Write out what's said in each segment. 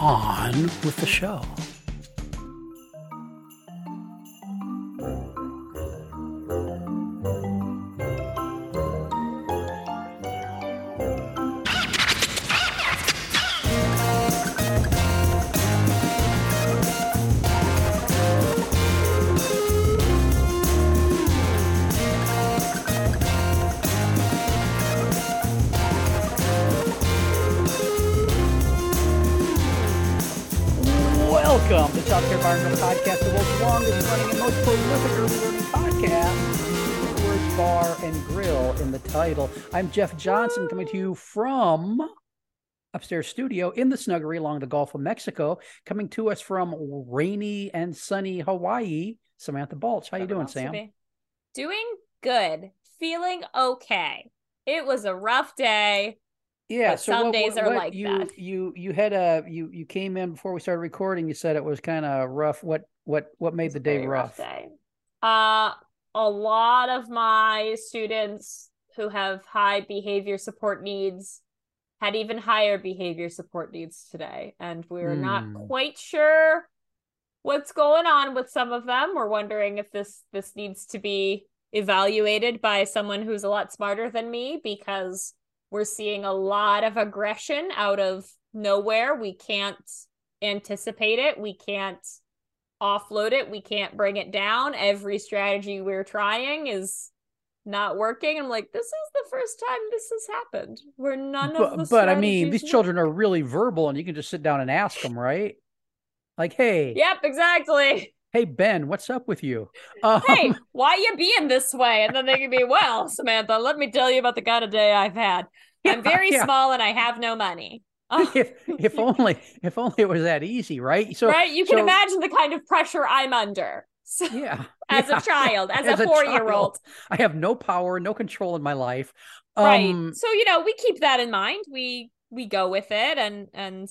On with the show. Welcome to Child Care Bar and Grill Podcast, the world's longest running and most prolific early learning podcast. The words bar and grill in the title. I'm Jeff Johnson coming to you from upstairs studio in the snuggery along the Gulf of Mexico, coming to us from rainy and sunny Hawaii. Samantha Balch, how you doing, Sam? Doing good. Feeling okay. It was a rough day. Yeah, But some days are like you, that. You you had a you you came in before we started recording. You said it was kind of rough. What what what made the day very rough? day. Uh, a lot of my students who have high behavior support needs had even higher behavior support needs today, and we're Hmm. not quite sure what's going on with some of them. We're wondering if this this needs to be evaluated by someone who's a lot smarter than me because we're seeing a lot of aggression out of nowhere. We can't anticipate it. We can't offload it. We can't bring it down. Every strategy we're trying is not working. I'm like, this is the first time this has happened where none of the But, but I mean, these strategies children are really verbal, and you can just sit down and ask them, right? Like, hey, Yep, exactly. Hey, Ben, what's up with you? Um, Hey, why you being this way? And then they can be, well, Samantha, let me tell you about the kind of day I've had. I'm very yeah. small and I have no money. Oh, if if only if only it was that easy, right? So right? You can so- imagine the kind of pressure I'm under. So, yeah, as yeah. a child, as, As a a four year old. child. I have no power, no control in my life. right Um, so you know we keep that in mind we we go with it and and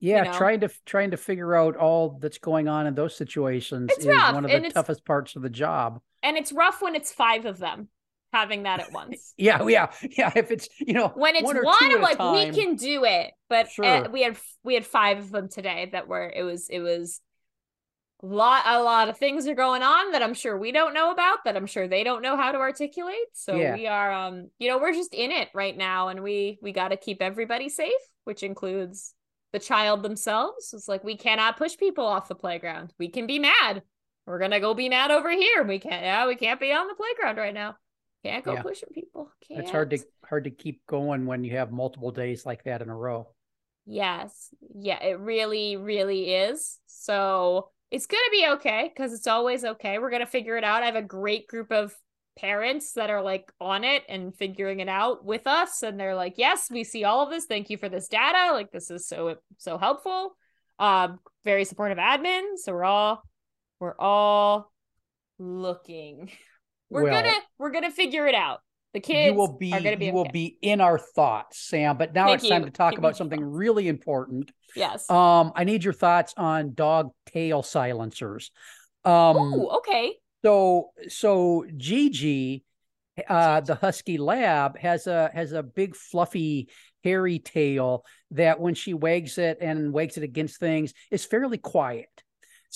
yeah, know. trying to trying to figure out all that's going on in those situations It's is rough, one of and the toughest parts of the job. and it's rough when it's five of them having that at once Yeah, yeah, yeah. If it's you know when it's one, one, I'm like time, we can do it but uh, we had we had five of them today that were it was it was a lot a lot of things are going on that I'm sure we don't know about that I'm sure they don't know how to articulate so Yeah. we are um you know we're just in it right now and we we got to keep everybody safe which includes the child themselves it's like we cannot push people off the playground we can be mad we're gonna go be mad over here we can't yeah we can't be on the playground right now can't go Yeah. pushing people can't. It's hard to hard to keep going when you have multiple days like that in a row. Yes. Yeah, it really, really is. So it's going to be okay because it's always okay. We're going to figure it out. I have a great group of parents that are like on it and figuring it out with us. And they're like, yes, we see all of this. Thank you for this data. Like, this is so, so helpful. Um, very supportive admin. So we're all, we're all looking. We're Well, gonna, we're gonna figure it out. The kids you will be, are gonna be you will okay. be in our thoughts, Sam. But now Thank it's time to talk Keep about something thoughts. really important. Yes. Um, I need your thoughts on dog tail silencers. Um, oh, okay. So so Gigi, uh, the husky lab has a has a big fluffy hairy tail that when she wags it and wags it against things is fairly quiet.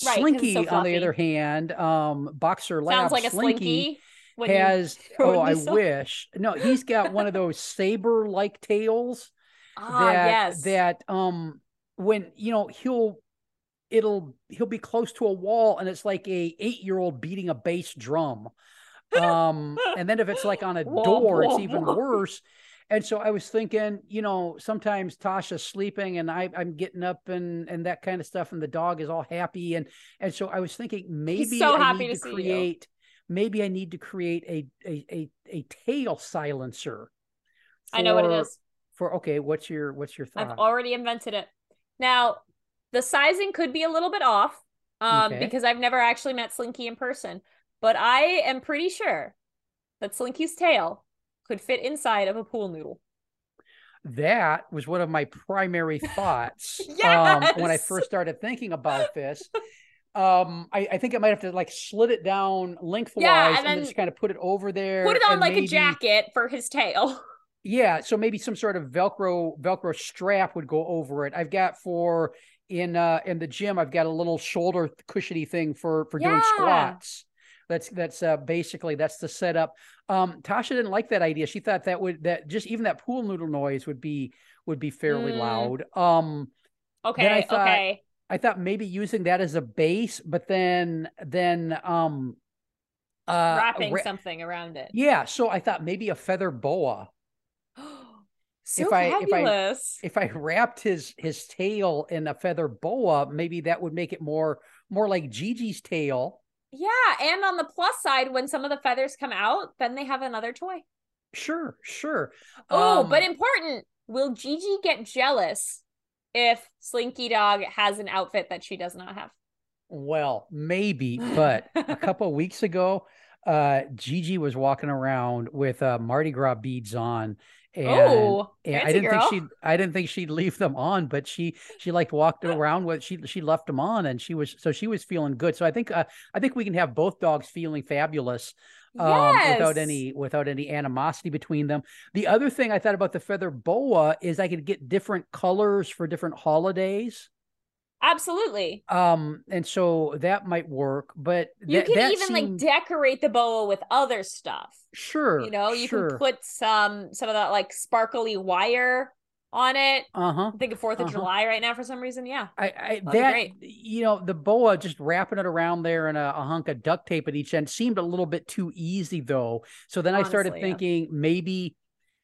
Right, Slinky, so on the other hand, um, boxer lab Sounds like a Slinky slinky. when you has oh I yourself. wish no he's got one of those saber like tails Ah, that yes. that um when you know he'll it'll he'll be close to a wall and it's like a eight year old beating a bass drum um and then if it's like on a Womp, door it's even womp. worse and so i was thinking you know sometimes tasha's sleeping and I, i'm getting up and and that kind of stuff and the dog is all happy and and so i was thinking maybe so i happy need to to see you. create maybe i need to create a a a, a tail silencer I know what it is for okay what's your what's your thought I've already invented it. Now, the sizing could be a little bit off um, Okay. because I've never actually met Slinky in person, but I am pretty sure that Slinky's tail could fit inside of a pool noodle. That was one of my primary thoughts um, when I first started thinking about this. Um, I, I think I might have to like slit it down lengthwise and and, then then just kind of put it over there. Put it on like maybe- a jacket for his tail. Yeah, so maybe some sort of Velcro Velcro strap would go over it. I've got for in uh in the gym, I've got a little shoulder cushiony thing for for doing Yeah. squats. That's that's uh basically that's the setup. Um Tasha didn't like that idea. She thought that would that just even that pool noodle noise would be would be fairly Mm. loud. Um Okay, thought- okay. I thought maybe using that as a base, but then then um uh Wrapping ra- something around it. yeah, so I thought maybe a feather boa. So If I- if I- fabulous. if I wrapped his his tail in a feather boa, maybe that would make it more more like Gigi's tail. yeah, and on the plus side, when some of the feathers come out, then they have another toy. Sure, sure. Oh, Um, but important. Will Gigi get jealous if Slinky Dog has an outfit that she does not have? well, maybe, but a couple of weeks ago, uh, Gigi was walking around with uh, Mardi Gras beads on, and, oh, and I didn't girl. think she'd I didn't think she'd leave them on, but she she like walked around with she she left them on, and she was so she was feeling good. So I think uh, I think we can have both dogs feeling fabulous um, without any without any animosity between them. The other thing I thought about the feather boa is I could get different colors for different holidays. Absolutely. Um, and so that might work, but You can even like decorate the boa with other stuff. sure, You know, you sure. can put some some of that like sparkly wire on it. uh-huh. I'm thinking 4th of Uh-huh. July right now for some reason. Yeah. I, I that you know the boa just wrapping it around there in a, a hunk of duct tape at each end seemed a little bit too easy though. So then I started Honestly, yeah. thinking maybe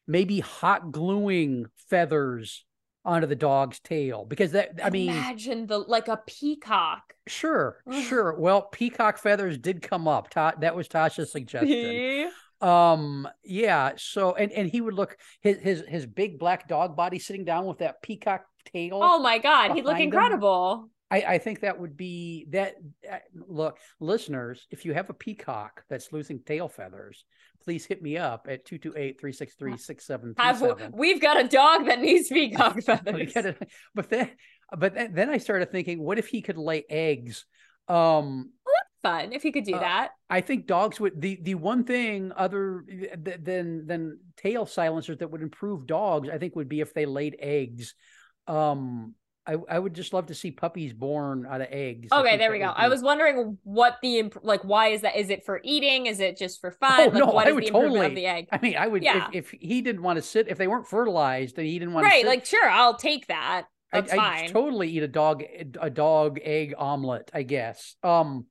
maybe hot gluing feathers onto the dog's tail because that I mean imagine the like a peacock. sure sure well peacock feathers did come up. Ta- that was Tasha's suggestion. Um yeah so and and he would look his his his big black dog body sitting down with that peacock tail Oh my god, he'd look behind him. incredible. I, I think that would be that. uh, Look, listeners, if you have a peacock that's losing tail feathers, please hit me up at 228 363 Have, 6737. we've got a dog that needs peacock feathers. But then, but then, then I started thinking, what if he could lay eggs? Um, Well, that's Fun if he could do Uh, that. I think dogs would the the one thing other th- than than tail silencers that would improve dogs, I think, would be if they laid eggs. Um, I I would just love to see puppies born out of eggs. Okay, there we go. I was wondering what the imp- like. Why is that? Is it for eating? Is it just for fun? Oh, like, no, what I is would the improvement of totally- the egg? I mean, I would Yeah. if, if he didn't want to sit if they weren't fertilized and he didn't want to Right, like sure, I'll take that. That's I'd fine. totally eat a dog a dog egg omelet, I guess. Um,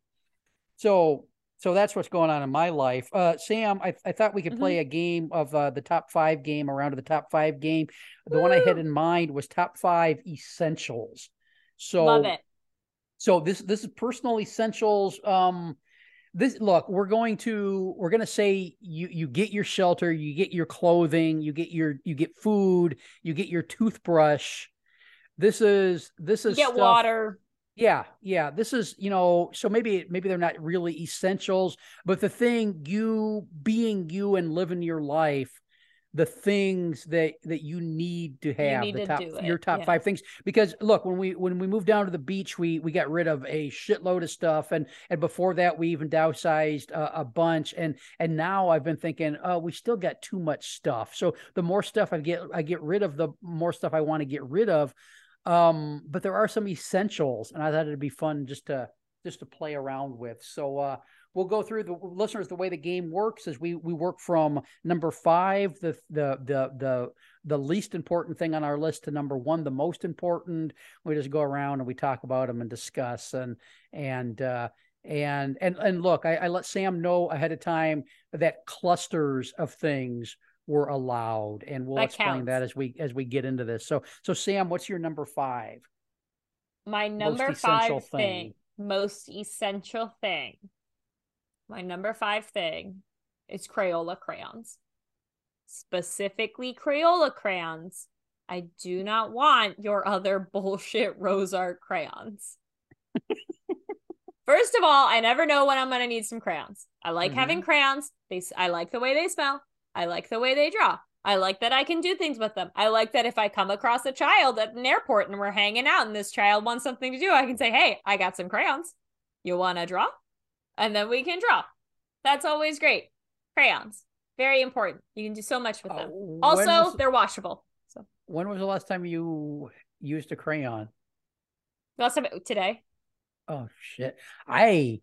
so so that's what's going on in my life. Uh, Sam, I, I thought we could Mm-hmm. play a game of uh, the top five game around to the top five game. The one I had in mind was top five essentials. So Love it. so this this is personal essentials. Um, this look, we're going to we're going to say you you get your shelter, you get your clothing, you get your you get food, you get your toothbrush. This is this You is get stuff- water. Yeah, yeah. This is you know so maybe maybe they're not really essentials, but the thing you being you and living your life. The things that that you need to have need the to top your top yeah. five things because look when we when we moved down to the beach we we got rid of a shitload of stuff and and before that we even downsized a, a bunch and and now I've been thinking oh we still got too much stuff so the more stuff I get I get rid of the more stuff I want to get rid of um but there are some essentials and I thought it'd be fun just to just to play around with. So uh we'll go through the listeners the way the game works is we we work from number five the the the the the least important thing on our list to number one the most important. We just go around and we talk about them and discuss and and uh and and and look I, I let sam know ahead of time that clusters of things were allowed and we'll That explain that as we as we get into this so so sam what's your number five My number five thing, most essential thing. My number five thing is Crayola crayons. Specifically Crayola crayons I do not want your other bullshit rose art crayons. First of all, I never know when I'm going to need some crayons. I like Mhm. having crayons. They I like the way they smell. I like the way they draw. I like that I can do things with them. I like that if I come across a child at an airport and we're hanging out and this child wants something to do, I can say, "Hey, I got some crayons. You want to draw?" And then we can draw. That's always great. Crayons. Very important. You can do so much with Uh, them. Also, was- they're washable. So, when was the last time you used a crayon? last time today. Oh shit. I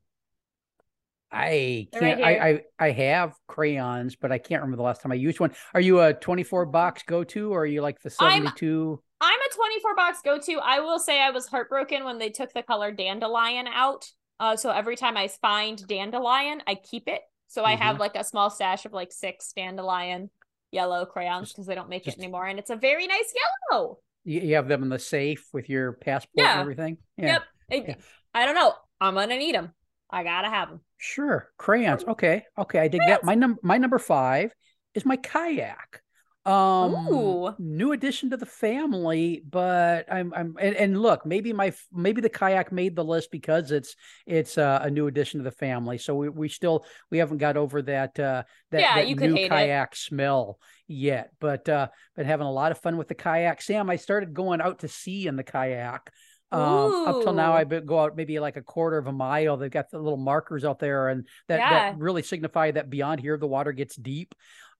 I They're right can't I, I I have crayons, but I can't remember the last time I used one. Are you a 24 box go to or are you like the I'm- 72? I'm a 24 box go to. I will say I was heartbroken when they took the color dandelion out. Uh, so every time I find dandelion, I keep it. So I have like a small stash of like six dandelion yellow crayons because they don't make just- it anymore, and it's a very nice yellow. You, have them in the safe with your passport and Yeah. everything? Yep. It- Yeah. I don't know. I'm gonna need them. I gotta have them. Sure. Crayons. Okay. Okay. I dig that. My num my number five is my kayak. Um Ooh. new addition to the family, but I'm I'm and, and look, maybe my maybe the kayak made the list because it's it's uh, a new addition to the family. So we, we still we haven't got over that uh that, Yeah, that new hate it. kayak smell yet. But uh been having a lot of fun with the kayak. Sam, I started going out to sea in the kayak. Um, up till now, I go out maybe like a quarter of a mile. They've got the little markers out there, and that, Yeah. that really signify that beyond here the water gets deep.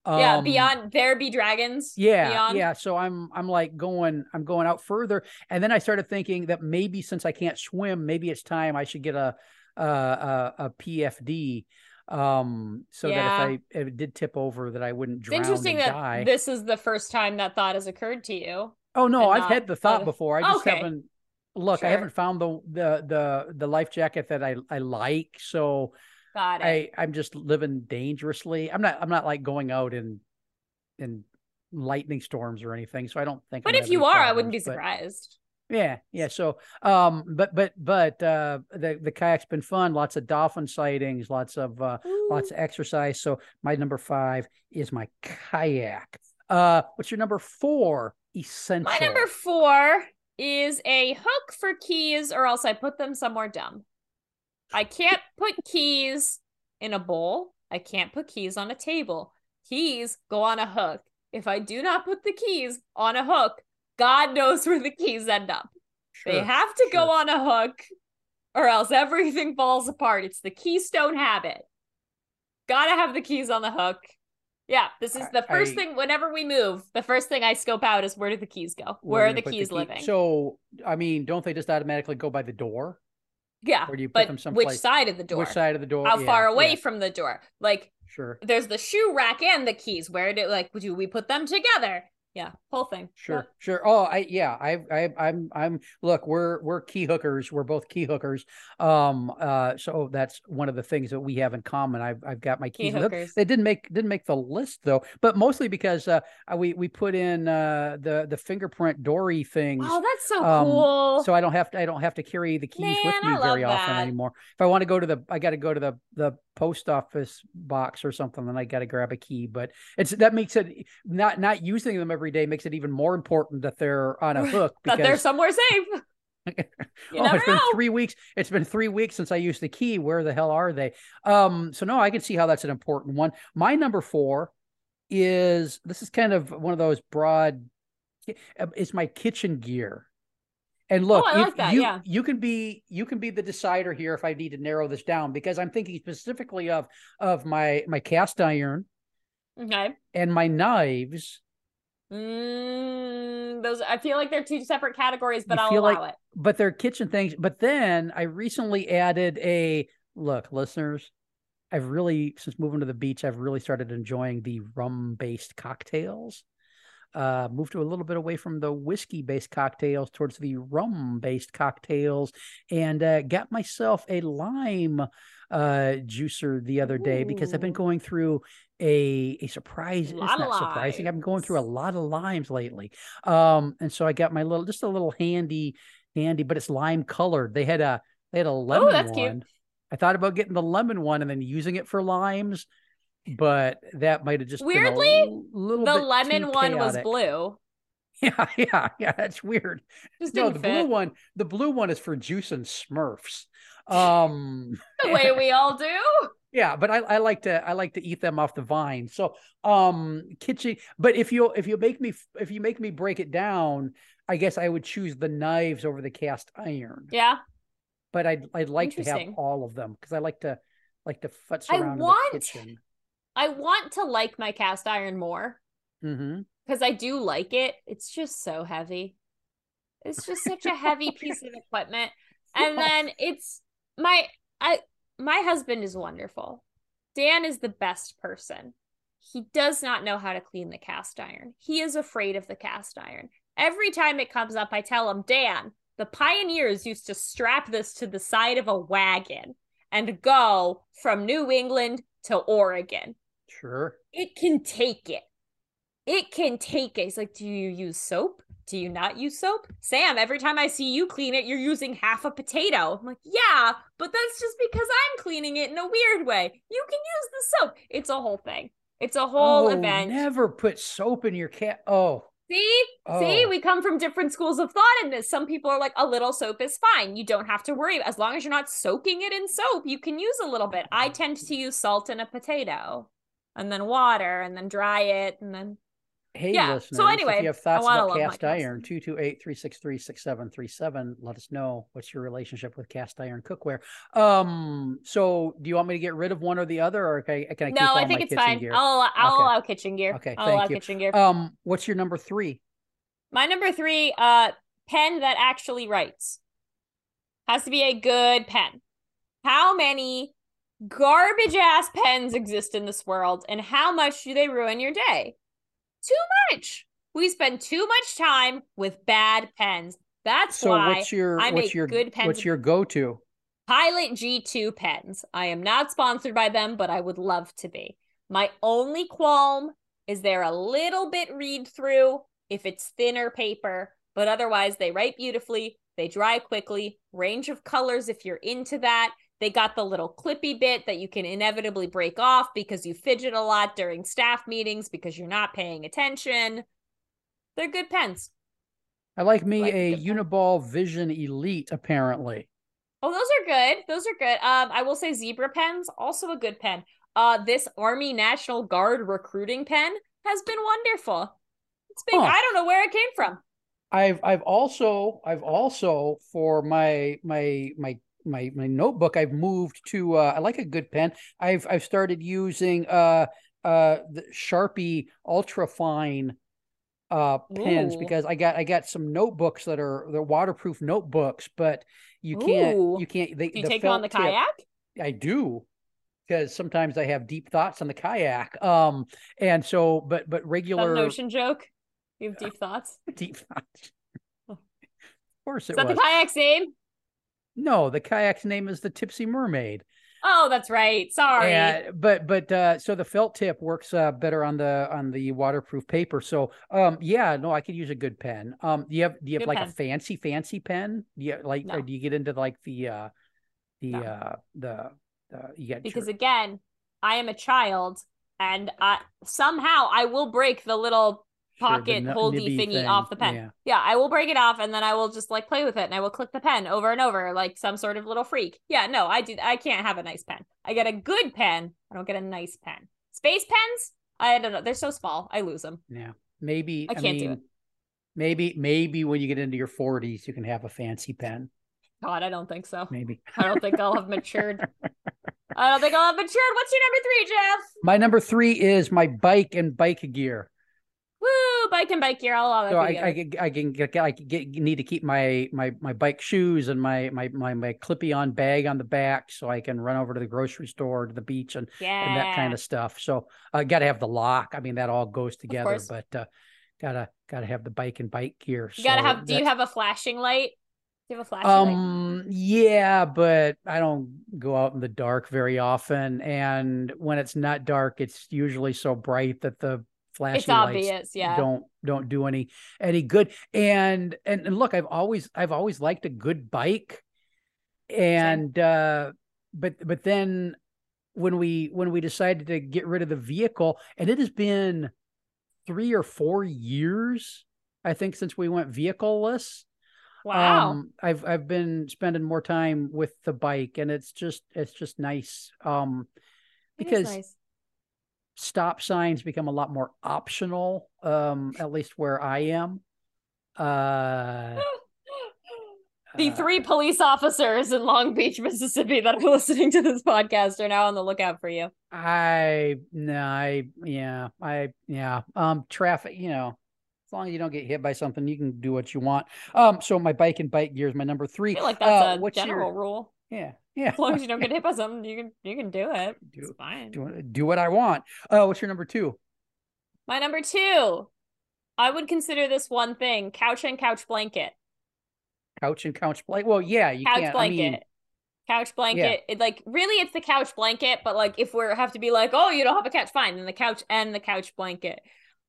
yeah, Um, beyond there be dragons. Yeah, beyond. yeah. So I'm I'm like going I'm going out further, and then I started thinking that maybe since I can't swim, maybe it's time I should get a a a, a PFD. Um, so that if I if it did tip over, that I wouldn't drown It's interesting that die. this is the first time that thought has occurred to you. Oh no, I've not had the thought other- before. I just Okay. haven't. Look, I haven't found the the the the life jacket that I I like. So Got it. I I'm just living dangerously. I'm not I'm not like going out in in lightning storms or anything. So I don't think. but I'm if you are, I wouldn't be surprised. Yeah, yeah. So, um, but but but uh, the the kayak's been fun. Lots of dolphin sightings. Lots of uh, lots of exercise. So my number five is my kayak. Uh, what's your number four? Essential. My number four is a hook for keys, or else I put them somewhere dumb. I can't put keys in a bowl. I can't put keys on a table. Keys go on a hook. If I do not put the keys on a hook, God knows where the keys end up. they have to go on a hook, or else everything falls apart. It's the keystone habit. Gotta have the keys on the hook. Yeah, this is the first I- thing. Whenever we move, the first thing I scope out is where do the keys go? We're Where are the keys key- living? So, I mean, don't they just automatically go by the door? yeah, or do you put them which side of the door? Which side of the door? How Yeah, far away yeah, from the door? Like, Sure, there's the shoe rack and the keys. Where do like do we put them together? Yeah, whole thing. sure, sure. Oh, I yeah, I I I'm I'm look, we're we're key hookers. We're both key hookers. Um, uh, so that's one of the things that we have in common. I've I've got my Key keys. the- hookers. They didn't make didn't make the list though, but mostly because uh we we put in uh the the fingerprint Dory things. Oh, that's so Um, cool. so I don't have to I don't have to carry the keys with me very love often anymore. If I want to go to the I got to go to the the post office box or something, then I got to grab a key. But it's that makes it not not using them every day makes it even more important that they're on a hook that they're somewhere safe. You oh, it's been know. three weeks. It's been three weeks since I used the key. Where the hell are they? Um, so no, I can see how that's an important one. My number four is this is kind of one of those broad. uh, It's my kitchen gear. And look, Oh, if like that, you yeah. you can be you can be the decider here if I need to narrow this down because I'm thinking specifically of of my my cast iron Okay. and my knives. Mm, those I feel like they're two separate categories, but You I'll feel allow like- it. but they're kitchen things. But then I recently added a look, listeners. I've really since moving to the beach, I've really started enjoying the rum based cocktails. Uh, moved to a little bit away from the whiskey based cocktails towards the rum based cocktails, and uh, got myself a lime uh, juicer the other day because I've been going through a a surprise. It's Lot of not surprising. I've been going through a lot of limes lately, um, and so I got my little just a little handy handy, but it's lime colored. They had a they had a lemon that's one. cute. I thought about getting the lemon one and then using it for limes, but that might have just been a Weirdly, little The lemon one was blue. Yeah, yeah, yeah. That's weird. Just no, the fit. blue one, the blue one is for juice and Smurfs. Um, The way we all do. yeah, but I, I like to I like to eat them off the vine. So, um, kitchen. But if you if you make me if you make me break it down, I guess I would choose the knives over the cast iron. Yeah. But I'd I'd like to have all of them because I like to like to futz I around want- in the kitchen. I want to like my cast iron more mm-hmm. because I do like it. It's just so heavy. It's just such a heavy piece of equipment. And then it's my I my husband is wonderful. Dan is the best person. He does not know how to clean the cast iron. He is afraid of the cast iron. Every time it comes up, I tell him, Dan, the pioneers used to strap this to the side of a wagon and go from New England to Oregon. Sure. It can take it. It can take it. He's like, Do you use soap? Do you not use soap? Sam, every time I see you clean it, you're using half a potato. I'm like, Yeah, but that's just because I'm cleaning it in a weird way. You can use the soap. It's a whole thing. It's a whole oh, event. Never put soap in your cat. Oh, See? See, Oh. we come from different schools of thought in this. Some people are like, a little soap is fine. You don't have to worry. As long as you're not soaking it in soap, you can use a little bit. I tend to use salt in a potato and then water and then dry it and then hey, Yeah, so anyway, if you have thoughts about cast iron, iron. 228 363 6737. Let us know what's your relationship with cast iron cookware. Um, so do you want me to get rid of one or the other, or can I, can I no, I think it's fine. gear? I'll I'll Okay. allow kitchen gear. Okay, I'll thank allow you. kitchen gear. Um, what's your number three? My number three, uh, pen that actually writes. Has to be a good pen. How many garbage ass pens exist in this world, and how much do they ruin your day? Too much. We spend too much time with bad pens. That's So why what's your I what's make your good pens what's your go-to? Pilot G2 pens. I am not sponsored by them, but I would love to be. My only qualm is they're a little bit read through if it's thinner paper, but otherwise they write beautifully, they dry quickly, range of colors if you're into that. They got the little clippy bit that you can inevitably break off because you fidget a lot during staff meetings because you're not paying attention. They're good pens. I like me Like a good pen. Uniball Vision Elite, apparently. Oh, those are good. Those are good. Um, I will say zebra pens, also a good pen. Uh, this Army National Guard recruiting pen has been wonderful. It's big. Huh. I don't know where it came from. I've I've also I've also for my my my my my notebook I've moved to uh, I like a good pen. I've I've started using uh uh the Sharpie ultra fine uh pens Ooh. because I got I got some notebooks that are the waterproof notebooks, but you can't Ooh. you can't they Do you the take them on the felt tip- kayak? I do because sometimes I have deep thoughts on the kayak. Um and so but but regular an ocean joke. You have deep thoughts. deep thoughts. of course it Is that was. the kayak's name? No, the kayak's name is the Tipsy Mermaid. Oh, that's right. Sorry. Yeah, but but uh so the felt tip works uh better on the on the waterproof paper. So um yeah, no, I could use a good pen. Um do you have do you have Good like pen. a fancy fancy pen? Do you like or No. do you get into like the uh the No. uh the uh you got because your- again, I am a child, and I somehow I will break the little pocket holdy thingy thing, off the pen. Yeah. Yeah, I will break it off and then I will just like play with it and I will click the pen over and over like some sort of little freak. Yeah, no, I do I can't have a nice pen. I get a good pen. I don't get a nice pen. Space pens? I don't know. They're so small. I lose them. Yeah. Maybe I can't do mean, it. Maybe maybe when you get into your 40s you can have a fancy pen. God, I don't think so. Maybe. I don't think I'll have matured. I don't think I'll have matured. What's your number three, Jeff? My number 3 is my bike and bike gear. Woo, bike and bike gear. I'll that so I, I, can- I can get I get need to keep my my my bike shoes and my my my my clippy on bag on the back so I can run over to the grocery store to the beach and yeah. and that kind of stuff. So I got to have the lock. I mean that all goes together, but uh, gotta gotta have the bike and bike gear. You gotta have. Do you have a flashing light? Do you have a flashing light? Um, yeah, but I don't go out in the dark very often, and when it's not dark, it's usually so bright that the flashing It's lights obvious. Yeah. don't don't do any any good and, and and look i've always i've always liked a good bike and uh but but then when we when we decided to get rid of the vehicle and it has been three or four years I think since we went vehicleless. Wow. Um, I've I've been spending more time with the bike, and it's just it's just nice. Um, because nice. Stop signs become a lot more optional. Um, at least where I am. Uh, the uh, three police officers in Long Beach, Mississippi that are listening to this podcast are now on the lookout for you. I no, I yeah, I yeah. Um, traffic, you know, as long as you don't get hit by something, you can do what you want. Um, so my bike and bike gear is my number three. I feel like that's Uh, a what's your- general rule. Yeah, yeah. As long as you don't get hit by something, you can you can do it. Do- it's fine. do, do what I want. Uh, what's your number two? My number two, I would consider this one thing: couch and couch blanket. Couch and couch blanket. Well, yeah, you couch can't. blanket. I mean, couch blanket. It, like really, it's the couch blanket. But like, if we have to be like, oh, you don't have a couch, fine. Then the couch and the couch blanket.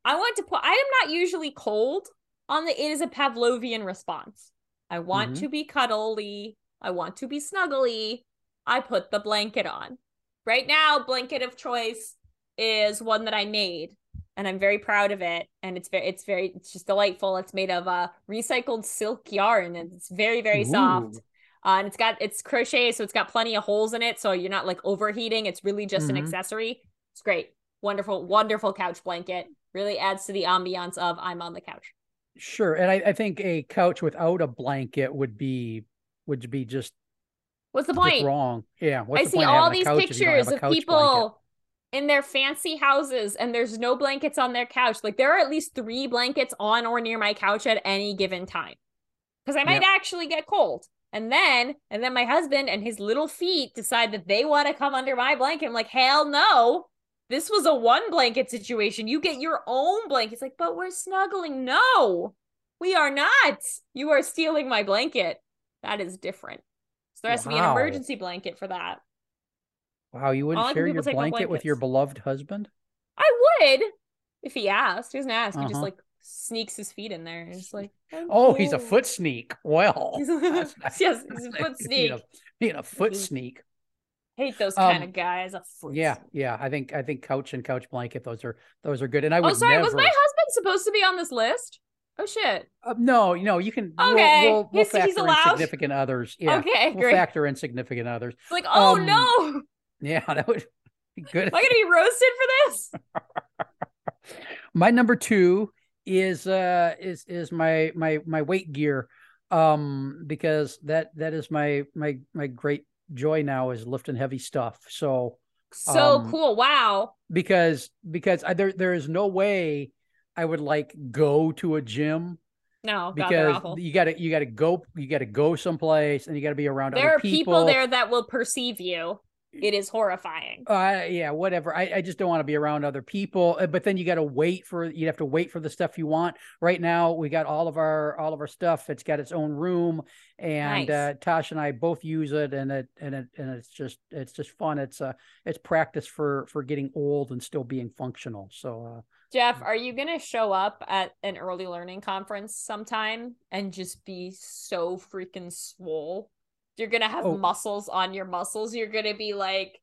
I want to put. I am not usually cold on the. It is a Pavlovian response. I want Mhm. to be cuddly. I want to be snuggly. I put the blanket on. Right now, blanket of choice is one that I made, and I'm very proud of it. And it's very, it's very, it's just delightful. It's made of uh recycled silk yarn, and it's very, very soft. Uh, and it's got it's crochet, so it's got plenty of holes in it, so you're not like overheating. It's really just an Mhm. accessory. It's great, wonderful, wonderful couch blanket. Really adds to the ambiance of I'm on the couch. Sure, and I, I think a couch without a blanket would be would be just, What's the point? wrong. Yeah, what's I see all these couch if you don't have pictures of people blanket? in their fancy houses, and there's no blankets on their couch. Like there are at least three blankets on or near my couch at any given time, because I might Yep. actually get cold. And then, and then my husband and his little feet decide that they want to come under my blanket. I'm like, hell no. This was a one blanket situation. You get your own blanket. It's like, but we're snuggling. No, we are not. You are stealing my blanket. That is different. So there has to be an emergency blanket for that. Wow, you wouldn't when share your blanket with your beloved husband? I would if he asked. He doesn't ask. He just Uh-huh. like sneaks his feet in there and just like, "Thank Oh, he's a foot sneak. Well, He's a- yes, he's a foot Being sneak. a, being a foot sneak. Hate those kind Um, of guys. A foot Yeah, yeah. I think I think couch and couch blanket. Those are those are good. And I Oh, would sorry. never. Was my husband supposed to be on this list? Oh shit. uh, no, no. You can. we'll- Okay, We'll, we'll, he's- he's factor in significant others. Yeah. okay, We'll great. factor in significant others. It's like, oh um, no, Yeah, that would be good. am I gonna be roasted for this? my number two is uh is is my my my weight gear um because that that is my my my great joy now is lifting heavy stuff so So Um, cool. Wow. because because I, there there is no way I would like go to a gym No, God, because awful. you got to you got to go you got to go someplace and you got to be around other people. There are people there that will perceive you. It is horrifying. uh yeah whatever i, I just don't want to be around other people Uh, but then you got to wait for you have to wait for the stuff you want right now we got all of our all of our stuff it's got its own room and Nice. uh tosh and i both use it and it and it and it's just it's just fun it's uh it's practice for for getting old and still being functional so uh Jeff, are you gonna show up at an early learning conference sometime and just be so freaking swole? You're gonna have Oh. muscles on your muscles. You're gonna be like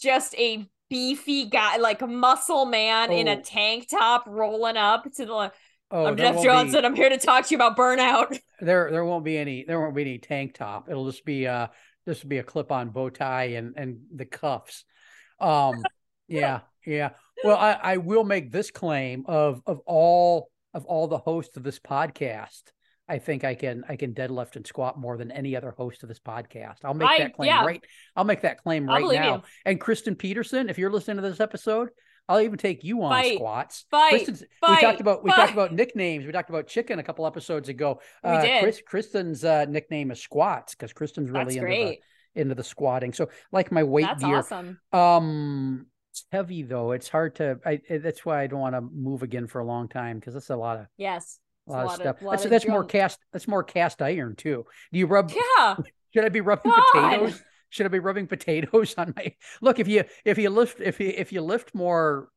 just a beefy guy, like a muscle man in a Oh. tank top rolling up to the oh I'm Jeff won't be- Johnson. I'm here to talk to you about burnout. there there won't be any there won't be any tank top it'll just be uh this will be a clip-on bow tie and and the cuffs um yeah yeah well i i will make this claim of of all of all the hosts of this podcast i think i can i can deadlift and squat more than any other host of this podcast i'll make I- that claim yeah. right i'll make that claim right now you. and kristen peterson if you're listening to this episode i'll even take you on Fight. squats Fight. Kristen's- we talked about we Fight. talked about nicknames. We talked about chicken a couple episodes ago. We Uh, did. Chris, Kristen's uh, nickname is Squats because Kristen's really That's into great. the into the squatting. So like my weight That's gear. awesome. Um, it's heavy though. It's hard to. I I- that's why I don't want to move again for a long time because that's a lot of Yes. a lot, of It's stuff. lot that's of that's more cast. That's more cast iron too. Do you rub? Yeah. Should I be rubbing God. potatoes? Should I be rubbing potatoes on my? Look, if you if you lift if you if you lift more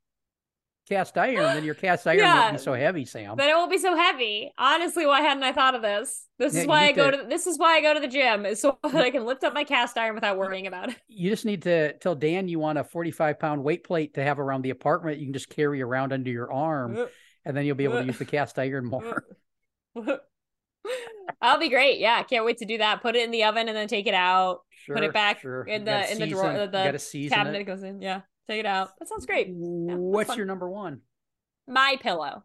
cast iron, then your cast iron Yeah. won't be so heavy, Sam. Then it won't be so heavy. Honestly, why hadn't I thought of this? This Yeah, is why I go to- to this is why I go to the gym, is so that I can lift up my cast iron without worrying about it. you just need to tell Dan you want a 45 pound weight plate to have around the apartment. You can just carry around under your arm and then you'll be able to use the cast iron more. That'll be great. Yeah, can't wait to do that. Put it in the oven and then take it out. Sure, put it back sure. in the in the drawer. The gotta cabinet it goes in. Yeah, take it out. That sounds great. that's What's your number one? My pillow.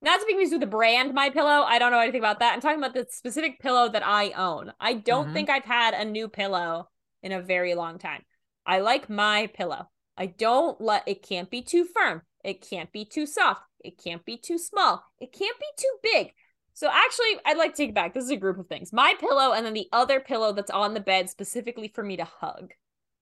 Not to be confused with the brand My Pillow. I don't know anything about that. I'm talking about the specific pillow that I own. I don't Mhm. think I've had a new pillow in a very long time. I like my pillow. I don't let it can't be too firm. It can't be too soft. It can't be too small. It can't be too big. So actually, I'd like to take it back. This is a group of things. My pillow and then the other pillow that's on the bed specifically for me to hug.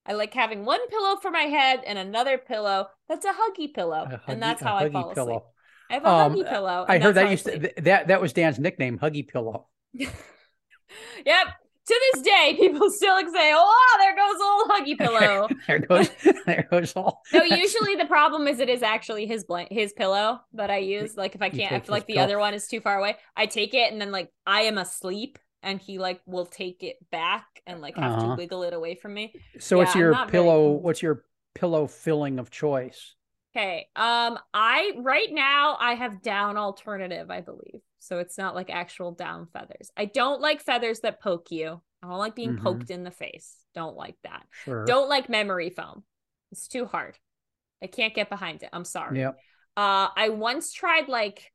I like having one pillow for my head and another pillow that's a huggy pillow. A and that's how I huggy fall asleep. I have a Um, huggy pillow. I heard that used to, that that was Dan's nickname, Huggy Pillow. yep. To this day, people still say, "Oh, there goes old huggy pillow." there goes there goes all. no, usually the problem is it is actually his blank his pillow that I use. Like if I can't, if like the pill- other one is too far away, I take it and then like I am asleep and he like will take it back and like have Uh-huh. to wiggle it away from me. So what's Yeah, I'm your not very pillow? What's your pillow filling of choice? Okay. Um, I right now I have down alternative, I believe. So it's not like actual down feathers. I don't like feathers that poke you. I don't like being Mhm. poked in the face. Don't like that. Sure. Don't like memory foam. It's too hard. I can't get behind it. I'm sorry. Yep. Uh, I once tried like,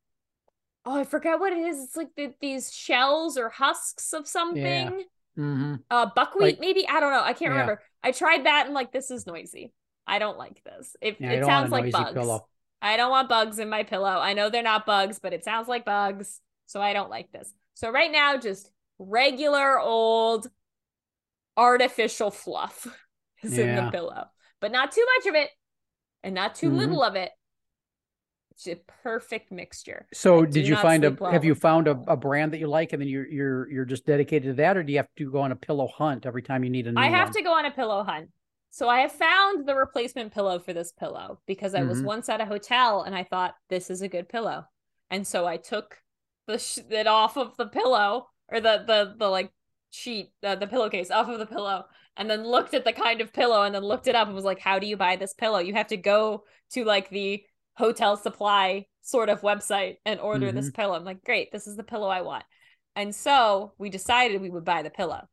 oh, I forgot what it is. It's like the, these shells or husks of something. hmm Uh, buckwheat, Like- maybe. I don't know. I can't Yeah. remember. I tried that and like, this is noisy. I don't like this. It, Yeah, it sounds like bugs. pillow. I don't want bugs in my pillow. I know they're not bugs, but it sounds like bugs. So I don't like this. So right now, just regular old artificial fluff is in the pillow, but not too much of it and not too Mhm. little of it. It's a perfect mixture. So I did you find a well have you found a, a brand that you like and then you're you're you're just dedicated to that or do you have to go on a pillow hunt every time you need a new I have one? to go on a pillow hunt. So I have found the replacement pillow for this pillow because I was Mhm. once at a hotel and I thought this is a good pillow. And so I took the sh- it off of the pillow or the the the like sheet uh, the pillowcase off of the pillow and then looked at the kind of pillow and then looked it up and was like how do you buy this pillow? You have to go to like the hotel supply sort of website and order this mm-hmm. pillow. I'm like, "Great, this is the pillow I want." And so we decided we would buy the pillow.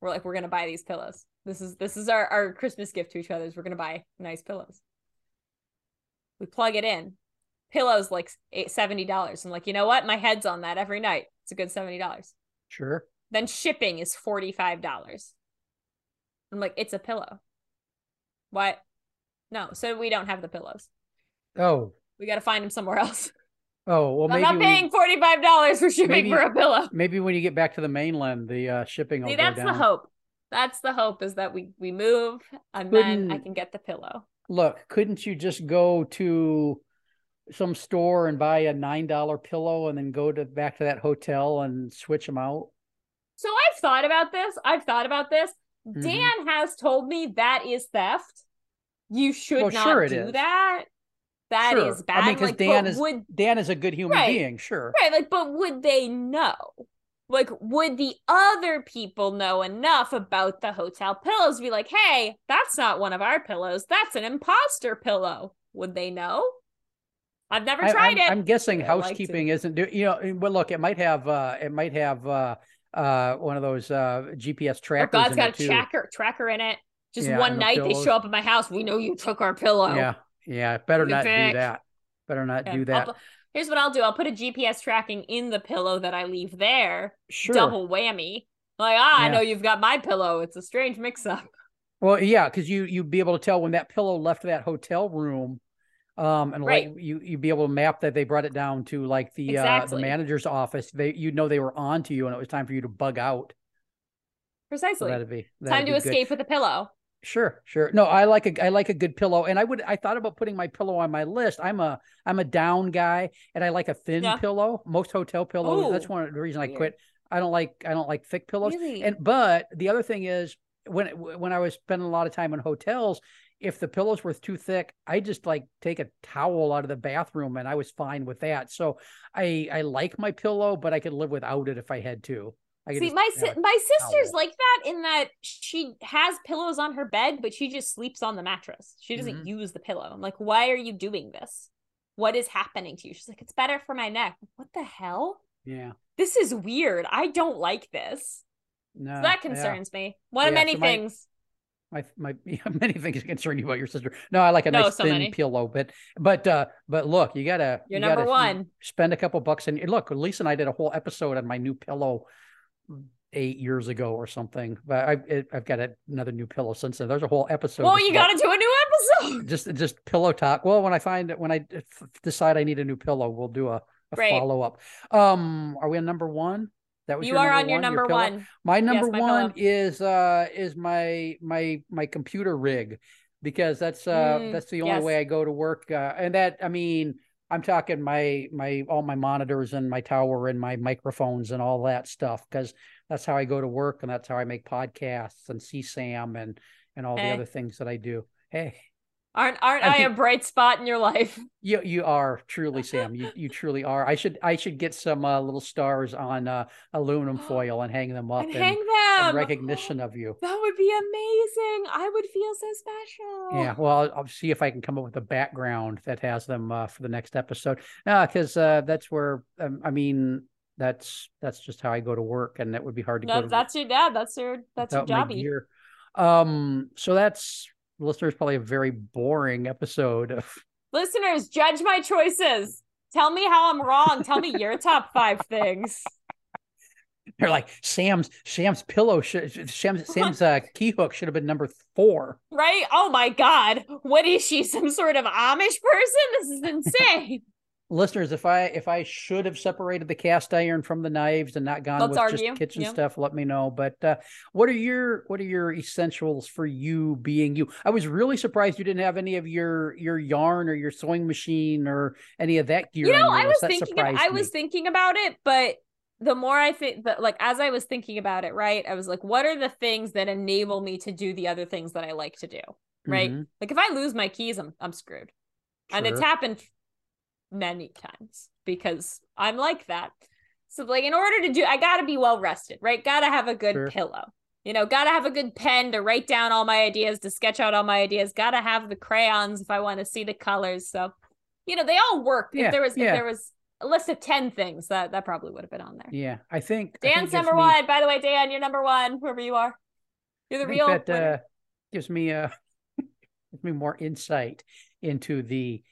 We're like, we're gonna buy these pillows. This is this is our, our Christmas gift to each other. Is we're gonna buy nice pillows. We plug it in. Pillows like eight, $70. I'm like, you know what? My head's on that every night. It's a good $70. Sure. Then shipping is $45. I'm like, it's a pillow. What? No, so we don't have the pillows. Oh. We got to find him somewhere else. Oh, well I'm not paying $45 for shipping maybe- for a pillow. maybe when you get back to the mainland the uh, shipping will See, that's down. the hope. That's the hope is that we we move and then I can get the pillow. Look, couldn't you just go to some store and buy a nine dollar pillow and then go to back to that hotel and switch them out? So I've thought about this. I've thought about this. Mhm. Dan has told me that is theft. You should Well, not sure do is. that. That is Sure. bad. I mean, because like, Dan is would Dan is a good human Right. being, sure. right, like, but would they know? Like, would the other people know enough about the hotel pillows? Be like, hey, that's not one of our pillows. That's an imposter pillow. Would they know? I've never I, tried am it. I'm guessing I'd like housekeeping isn't do you know well look it might have uh it might have uh uh one of those uh GPS Oh, trackers God's in got a tracker tracker in it. Just Yeah, one night they show up at my house. We know you took our pillow. Yeah. Yeah, better not do that. Better not Yeah, do I'll that. here's what I'll do. I'll put a GPS tracking in the pillow that I leave there. Sure. Double whammy. Like, ah, I know you've got my pillow. It's a strange mix up. Well, yeah, because you you'd be able to tell when that pillow left that hotel room, um, and Right. like you you'd be able to map that they brought it down to like the uh, the manager's office. They you'd know they were on to you, and it was time for you to bug out. So Precisely. that'd be that'd Time be to good. escape with a pillow. Sure, sure. No, I like a I like a good pillow, and I would I thought about putting my pillow on my list. I'm a I'm a down guy, and I like a thin Yeah. pillow. Most hotel pillows. that's one of the reasons I quit. I don't like I don't like thick pillows. Really? And but the other thing is when when I was spending a lot of time in hotels, if the pillows were too thick, I just like take a towel out of the bathroom, and I was fine with that. So I I like my pillow, but I could live without it if I had to. I See, my si- my sister's towel. like that in that she has pillows on her bed, but she just sleeps on the mattress. She doesn't Mhm. use the pillow. I'm like, why are you doing this? what is happening to you? She's like, it's better for my neck. What the hell? Yeah. This is weird. I don't like this. No. So that yeah. concerns me. One of many so my- things. my my yeah, many things concern you about your sister. No, I like a No, nice so thin many. pillow, but but uh but look, you gotta You're you number gotta one. Spend a couple bucks and look, Lisa and I did a whole episode on my new pillow eight years ago or something. But I it, I've got a, another new pillow since then. There's a whole episode. Well, you got to do a new episode. just just pillow talk. Well, when I find when I decide I need a new pillow, we'll do a, a Great. follow up. Um, are we on number one? That was You are on your one, number pillow? one. My number my one pillow. is uh is my my my computer rig because that's uh Mm, that's the only way. I go to work. Uh, and that I mean I'm talking my my all my monitors and my tower and my microphones and all that stuff because that's how I go to work and that's how I make podcasts and CSAM and and all Hey. the other things that I do. Hey, Aren't aren't I I, a bright spot in your life? you you are truly Sam. You you truly are. I should I should get some uh, little stars on uh, aluminum foil and hang them up And and, hang them. recognition of you. That would be amazing. I would feel so special. Yeah, well, I'll, I'll see if I can come up with a background that has them uh, for the next episode. Because uh, that's where um, I mean that's that's just how I go to work, and that would be hard to go No, to that's your dad. That's your that's your jobby. Um, so that's listeners probably a very boring episode of Listeners, judge my choices. Tell me how I'm wrong. Tell me your top five things. they're like Sam's Sam's pillow should Sam's Sam's uh, key hook should have been number four. Right? Oh my God. What is she? Some sort of Amish person? This is insane. Listeners if i if i should have separated the cast iron from the knives and not gone Let's with argue. just kitchen Yeah. stuff let me know but uh what are your what are your essentials for you being you i was really surprised you didn't have any of your your yarn or your sewing machine or any of that gear you know, I was. That thinking surprised I was me. thinking about it, but the more I think that like as I was thinking about it, right? I was like, what are the things that enable me to do the other things that I like to do? Right? Mhm, Like if I lose my keys, I'm I'm screwed. And it's happened many times because I'm like that. So like in order to do I got to be well rested, right? Got to have a good Sure. pillow. You know, got to have a good pen to write down all my ideas, to sketch out all my ideas. Got to have the crayons if I want to see the colors. So, you know, they all work. Yeah, if there was yeah. if there was a list of 10 things, that that probably would have been on there. yeah i think I Dan's think number me- one. By the way, Dan, you're number one, whoever you are. You're the real that uh, gives me uh gives me more insight into the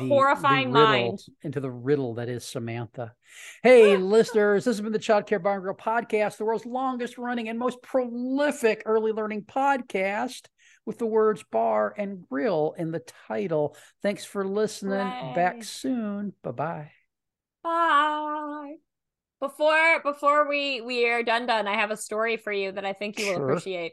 the, horrifying riddle- mind. into the riddle that is Samantha. Hey, listeners, this has been the Child Care Bar and Grill podcast, the world's longest running and most prolific early learning podcast with the words bar and grill in the title. Thanks for listening. Hooray. Back soon. Bye bye. Bye. Before before we we are done done, I have a story for you that I think you will Sure. appreciate.